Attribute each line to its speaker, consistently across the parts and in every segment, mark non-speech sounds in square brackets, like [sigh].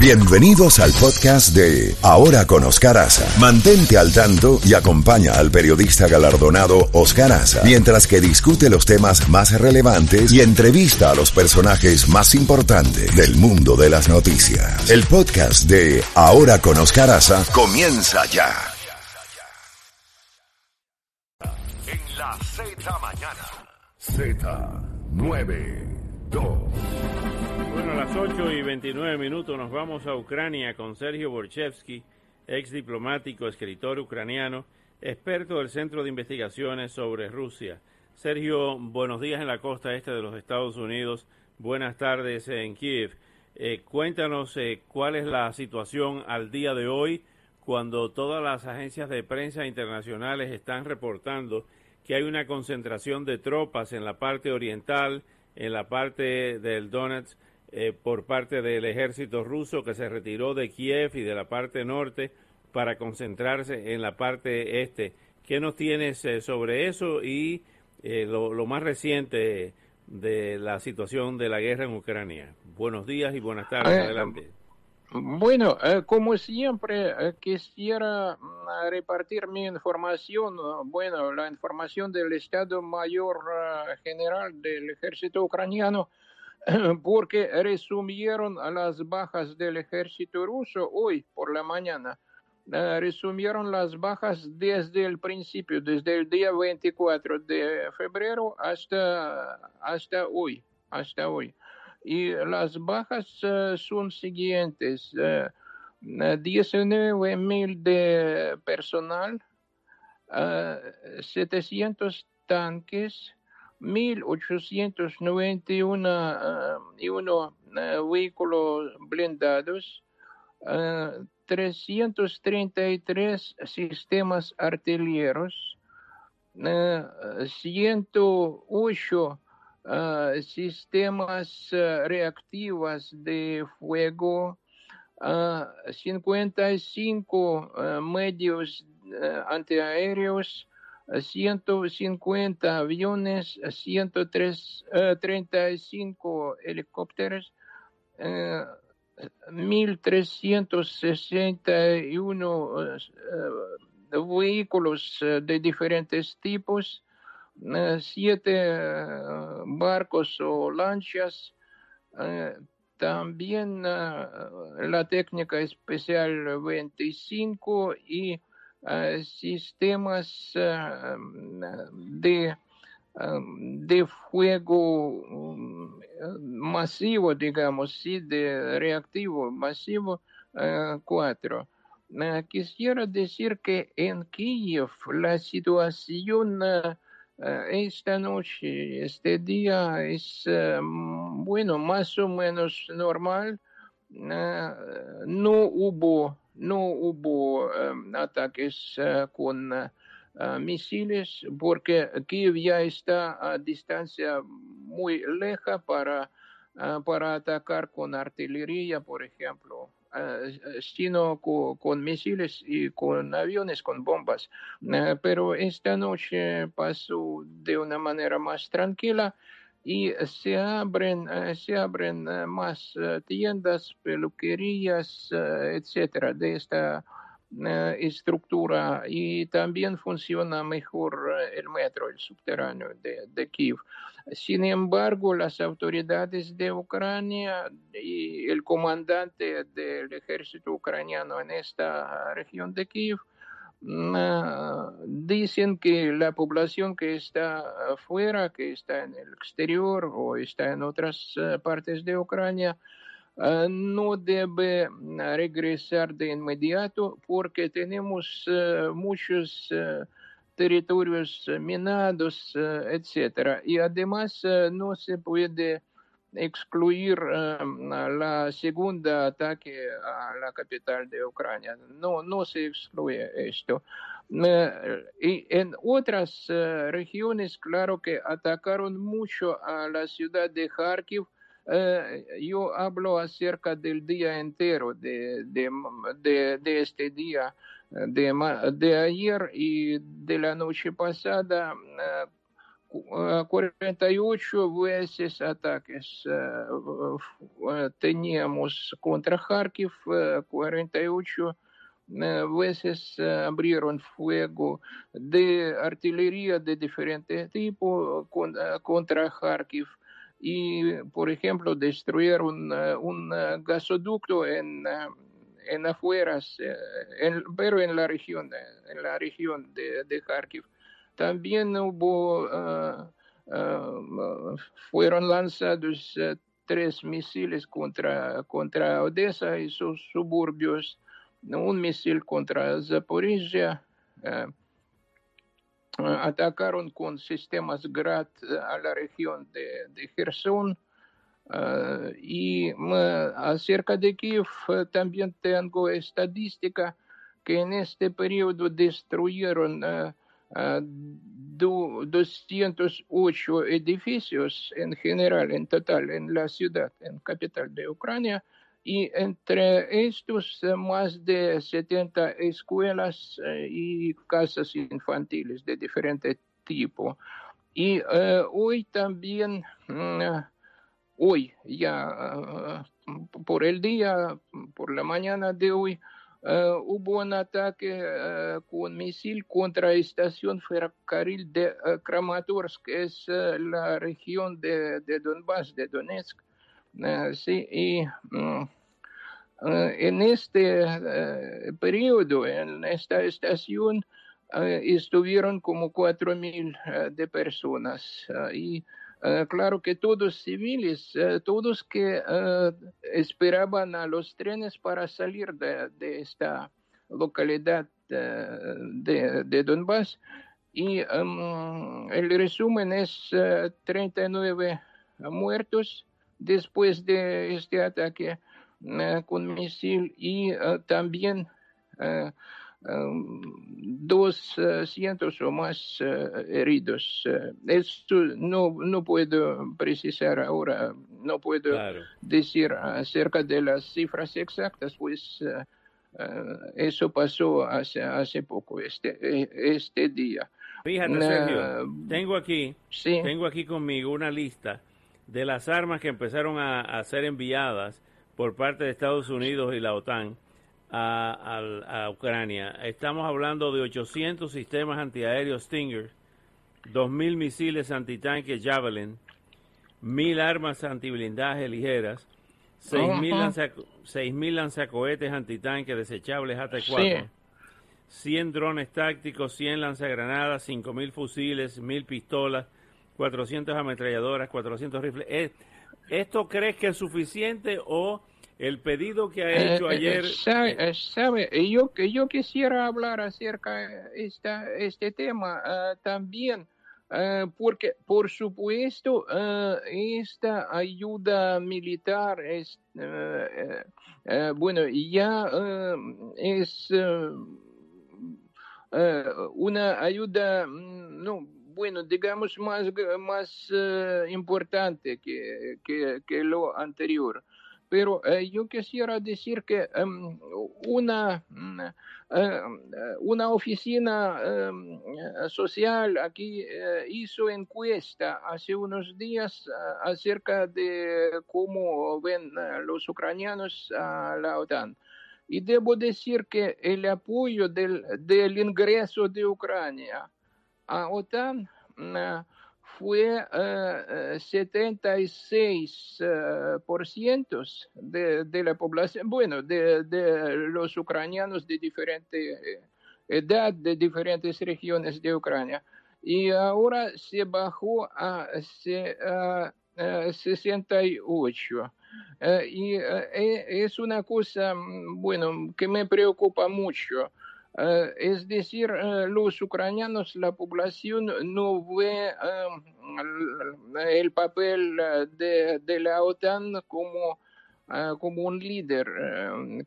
Speaker 1: Bienvenidos al podcast de Ahora con Oscar Aza. Mantente al tanto y acompaña al periodista galardonado Oscar Aza mientras que discute los temas más relevantes y entrevista a los personajes más importantes del mundo de las noticias. El podcast de Ahora con Oscar Aza comienza ya. En la Z mañana. Z92.
Speaker 2: Bueno, a las 8 y 29 minutos nos vamos a Ucrania con Sergio Borchevsky, ex diplomático, escritor ucraniano, experto del Centro de Investigaciones sobre Rusia. Sergio, buenos días en la costa este de los Estados Unidos, buenas tardes en Kiev. Eh, cuéntanos eh, cuál es la situación al día de hoy cuando todas las agencias de prensa internacionales están reportando que hay una concentración de tropas en la parte oriental, en la parte del Donetsk, eh, por parte del ejército ruso que se retiró de Kiev y de la parte norte para concentrarse en la parte este. ¿Qué nos tienes eh, sobre eso y eh, lo, más reciente de la situación de la guerra en Ucrania? Buenos días y buenas tardes. Adelante.
Speaker 3: Bueno, como siempre, quisiera mm, repartir mi información, bueno, la información del Estado Mayor General del Ejército Ucraniano, [laughs] porque resumieron las bajas del ejército ruso hoy por la mañana. Eh, resumieron las bajas desde el principio, desde el día 24 de febrero hasta, hasta hoy, hasta hoy. Y las bajas uh, son siguientes. Uh, eh, 19 mil de personal, 700 tanques, 1.891 uh, vehículos blindados, 333 sistemas artilleros, 108 sistemas reactivos de fuego, 55 medios antiaéreos, 150 aviones, 135 eh, helicópteros, 1.361 eh, eh, vehículos de diferentes tipos, 7 barcos o lanchas, también la técnica especial 25 y sistemas de, de fuego masivo, digamos, sí, de reactivo masivo 4. Quisiera decir que en Kiev la situación esta noche, este día es, bueno, más o menos normal. No hubo no hubo ataques con misiles porque Kiev ya está a distancia muy leja para, para atacar con artillería, por ejemplo. sino con, misiles y con aviones, con bombas. pero esta noche pasó de una manera más tranquila y se abren, eh, se abren eh, más eh, tiendas, peluquerías, etcétera, de esta estructura y también funciona mejor el metro, el subterráneo de, de, Kiev. Sin embargo, las autoridades de Ucrania y el comandante del ejército ucraniano en esta región de Kiev dicen que la población que está afuera, que está en el exterior o está en otras eh, partes de Ucrania, eh, no debe regresar de inmediato porque tenemos muchos territorios minados, etc. Y además no se puede excluir em, la segunda ataque a la capital de Ucrania. No, no se excluye esto. y en otras eh, regiones, claro que atacaron mucho a la ciudad de Kharkiv. Eh, yo hablo acerca del día entero, de, de, este día, de, ayer y de la noche pasada. 48 veces ataques teníamos contra Kharkiv, 48 veces abrieron fuego de artillería de diferentes tipos contra Kharkiv y, por ejemplo, destruyeron un gasoducto en, en afueras, pero en la región, en la región de, de Kharkiv. También hubo, fueron lanzados tres misiles contra, contra Odessa y sus suburbios un misil contra Zaporizhia, atacaron con sistemas GRAD a la región de, de Gerson. y acerca de Kiev también tengo estadística que en este periodo destruyeron 208 edificios en general, en total, en la ciudad, en capital de Ucrania, y entre estos más de 70 escuelas y casas infantiles de diferente tipo. Y hoy también, hoy ya por el día, por la mañana de hoy, hubo un ataque con misil contra la estación ferrocarril de Kramatorsk, que es la región de, de Donbass, de Donetsk. y en este periodo, en esta estación, estuvieron como cuatro mil de personas. y claro que todos civiles, todos que esperaban a los trenes para salir de, esta localidad de, de, Donbass. Y el resumen es 39 muertos después de este ataque con misil y también 200 o más heridos. Esto no, no puedo precisar ahora, no puedo decir acerca de las cifras exactas, pues eso pasó hace, hace poco, este, este día.
Speaker 2: Fíjate, Sergio, tengo aquí, tengo aquí conmigo una lista de las armas que empezaron a, a ser enviadas por parte de Estados Unidos y la OTAN a, Ucrania. Estamos hablando de 800 sistemas antiaéreos Stinger, 2.000 misiles antitanques Javelin, 1.000 armas antiblindaje ligeras, 6.000 lanzacohetes antitanques desechables AT-4, 100 drones tácticos, 100 lanzagranadas, 5.000 fusiles, 1.000 pistolas, 400 ametralladoras, 400 rifles. ¿Esto crees que es suficiente o el pedido que ha eh, hecho
Speaker 3: eh,
Speaker 2: ayer...
Speaker 3: sabe, sabe, yo, yo quisiera hablar acerca de esta, este tema también, porque por supuesto esta ayuda militar es, bueno, ya es una ayuda, mm, no, bueno, digamos más, más importante que, que, que lo anterior. Pero eh, yo quisiera decir que em, una, mm, eh, una oficina em, social aquí eh, hizo encuesta hace unos días acerca de cómo ven los ucranianos a la OTAN. Y debo decir que el apoyo del, del ingreso de Ucrania a OTAN mm, fue 76% eh, eh, de, de, la población, bueno, de, los ucranianos de diferente eh, edad, de diferentes regiones de Ucrania. Y ahora se bajó a, a, a 68. y es una cosa, mm, bueno, que me preocupa mucho Es decir, los ucranianos, la población no ve el papel de, la OTAN como, como un líder,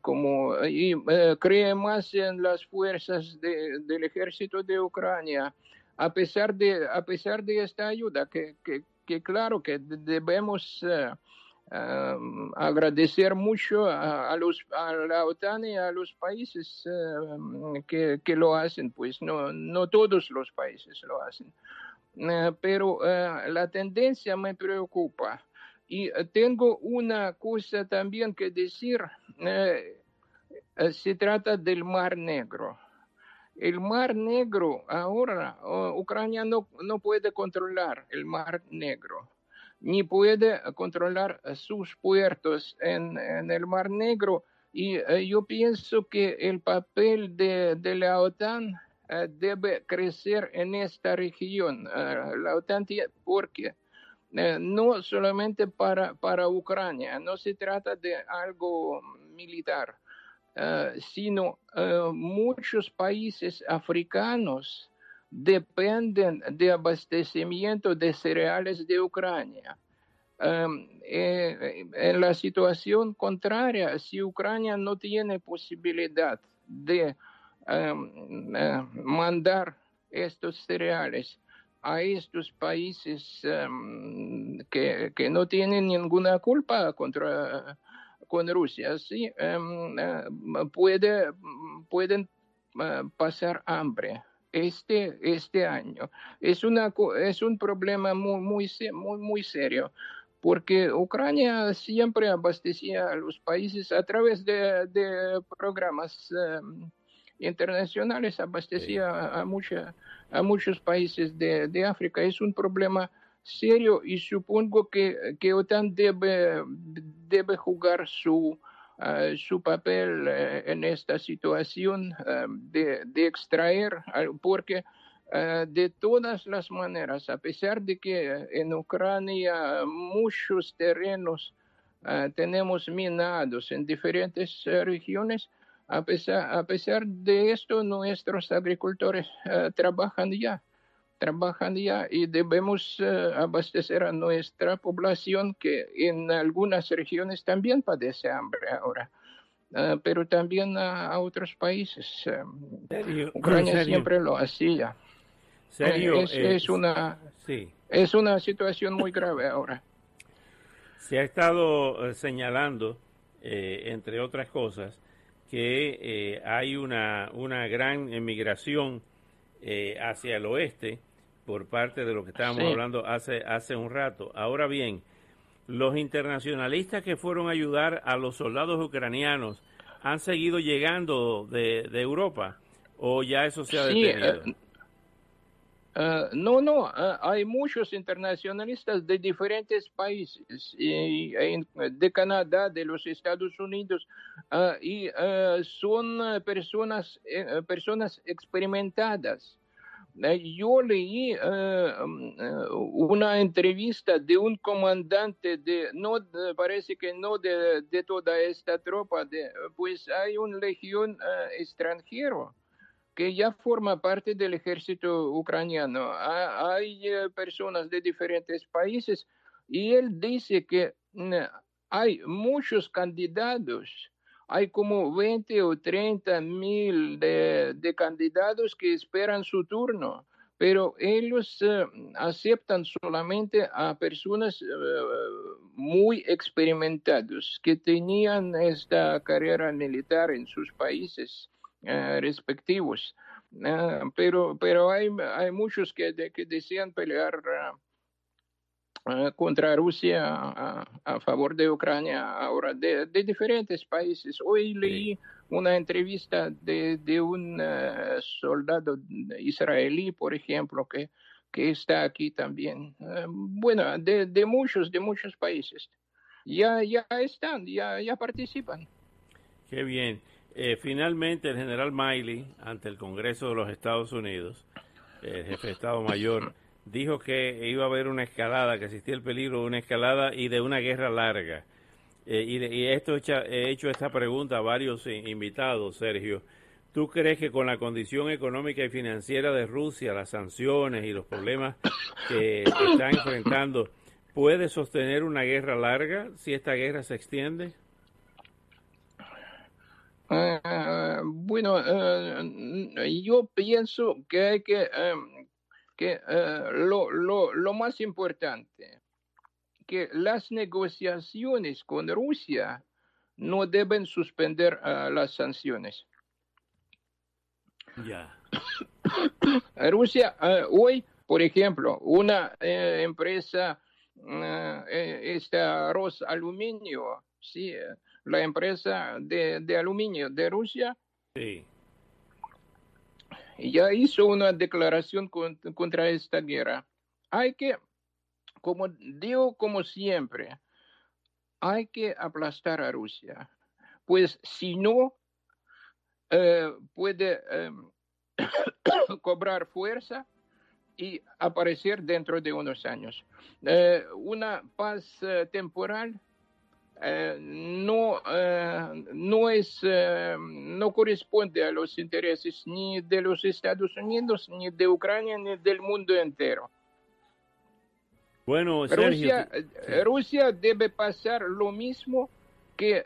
Speaker 3: como, y cree más en las fuerzas de, del ejército de Ucrania, a pesar de, a pesar de esta ayuda, que, que, que claro que debemos agradecer mucho a, los, a la OTAN y a los países que, lo hacen, pues no, todos los países lo hacen. pero la tendencia me preocupa. Y tengo una cosa también que decir, se trata del Mar Negro. El Mar Negro, ahora Ucrania no, no puede controlar el Mar Negro ni puede controlar sus puertos en, el Mar Negro. Y eh, yo pienso que el papel de, la OTAN eh, debe crecer en esta región. Eh, la OTAN, porque no solamente para, para Ucrania, no se trata de algo militar, sino muchos países africanos dependen de abastecimiento de cereales de Ucrania. Em, eh, en la situación contraria, si Ucrania no tiene posibilidad de em, eh, mandar estos cereales a estos países em, que, que, no tienen ninguna culpa contra con Rusia, ¿sí? Eh, puede, pueden pasar hambre este, este año. Es, una, es un problema muy, muy, muy, muy serio porque Ucrania siempre abastecía a los países a través de, de programas em, internacionales, abastecía a, a muchos países de, de, África. Es un problema serio y supongo que, que OTAN debe, debe jugar su, Uh, su papel uh, en esta situación uh, de, extraer, porque de todas las maneras, a pesar de que en Ucrania muchos terrenos tenemos minados en diferentes regiones, a pesar, a pesar de esto, nuestros agricultores trabajan ya trabajan ya y debemos eh, abastecer a nuestra población que en algunas regiones también padece hambre ahora. Eh, pero también a, otros países. Eh, Ucrania siempre lo hacía. Es, una, es una situación muy grave ahora.
Speaker 2: Se ha estado señalando, entre otras cosas, que hay una, una gran emigración hacia el oeste por parte de lo que estábamos hablando hace, hace un rato. Ahora bien, los internacionalistas que fueron a ayudar a los soldados ucranianos han seguido llegando de, Europa o ya eso se ha detenido.
Speaker 3: Eh, eh, no, no, eh, hay muchos internacionalistas de diferentes países, de Canadá, de los Estados Unidos, y son personas, personas experimentadas yo leí eh, mm, eh, una entrevista de un comandante de, no parece que no de, toda esta tropa, de, pues hay una legión eh, extranjero que ya forma parte del ejército ucraniano. Hay personas de diferentes países y él dice que mm, hay muchos candidatos hay como 20 o 30 mil de, candidatos que esperan su turno, pero ellos eh, aceptan solamente a personas eh, muy experimentadas que tenían esta carrera militar en sus países eh, respectivos. pero, pero hay, muchos que, que desean pelear contra Rusia a, favor de Ucrania ahora de, diferentes países. Hoy leí una entrevista de, de un eh, soldado israelí, por ejemplo, que, que está aquí también. Eh, bueno, de, de, muchos, de muchos países. Ya, ya están, ya, ya participan.
Speaker 2: Qué bien. Eh, finalmente, el general Miley, ante el Congreso de los Estados Unidos, el jefe de Estado Mayor, dijo que iba a haber una escalada, que existía el peligro de una escalada y de una guerra larga. Eh, y, esto he hecho esta pregunta a varios invitados, Sergio. ¿Tú crees que con la condición económica y financiera de Rusia, las sanciones y los problemas que, está enfrentando, puede sostener una guerra larga si esta guerra se extiende?
Speaker 3: Eh, bueno, eh, yo pienso que hay que que eh, lo, lo, lo, más importante, que las negociaciones con Rusia no deben suspender uh, las sanciones.
Speaker 2: Ya. [coughs]
Speaker 3: Rusia uh, hoy Por ejemplo, una empresa, esta Ros Aluminio, sí, la empresa de, de aluminio de Rusia, sí ya hizo una declaración contra esta guerra. Hay que, como digo, como siempre, hay que aplastar a Rusia, pues si no, eh, puede em, [coughs] cobrar fuerza y aparecer dentro de unos años. Eh, una paz eh, temporal eh, no, eh, no, es, eh, no corresponde a los intereses ni de los Estados Unidos, ni de Ucrania, ni del mundo entero.
Speaker 2: Bueno,
Speaker 3: Rusia, Rusia debe pasar lo mismo que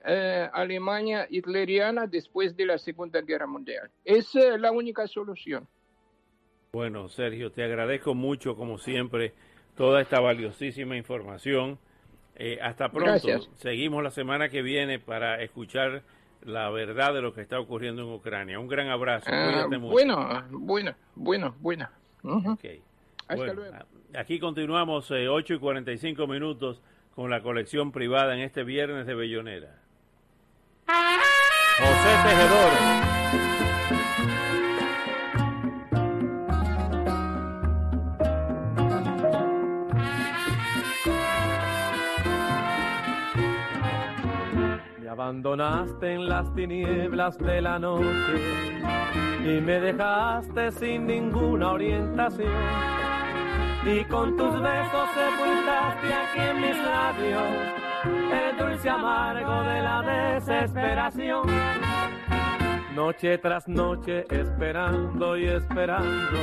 Speaker 3: Alemania hitleriana después de la Segunda Guerra Mundial. Es la única solución.
Speaker 2: Bueno, Sergio, te agradezco mucho, como siempre, toda esta valiosísima información. Eh, hasta pronto. Seguimos la semana que viene para escuchar la verdad de lo que está ocurriendo en Ucrania. Un gran abrazo.
Speaker 3: Ah, bueno, bueno, bueno, bueno.
Speaker 2: Hasta luego. Aquí continuamos eh, 8 y 45 minutos con la colección privada en este viernes de Bellonera. José Tejedor.
Speaker 4: Abandonaste en las tinieblas de la noche y me dejaste sin ninguna orientación. Y con tus besos sepultaste aquí en mis labios el dulce amargo de la desesperación. Noche tras noche esperando y esperando,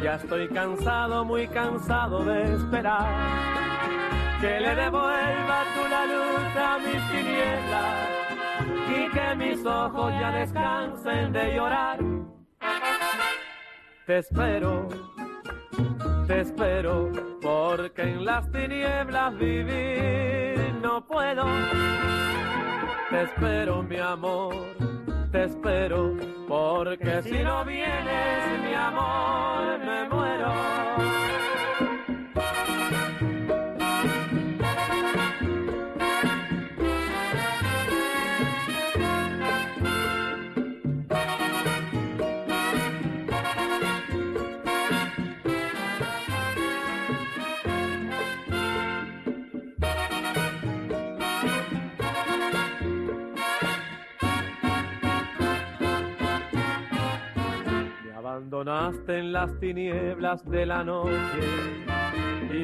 Speaker 4: ya estoy cansado, muy cansado de esperar que le devuelva tú la luz a mis tinieblas y que mis ojos ya descansen de llorar. Te espero, te espero, porque en las tinieblas vivir no puedo. Te espero, mi amor, te espero, porque si no vienes, mi amor, abandonaste en las tinieblas de la noche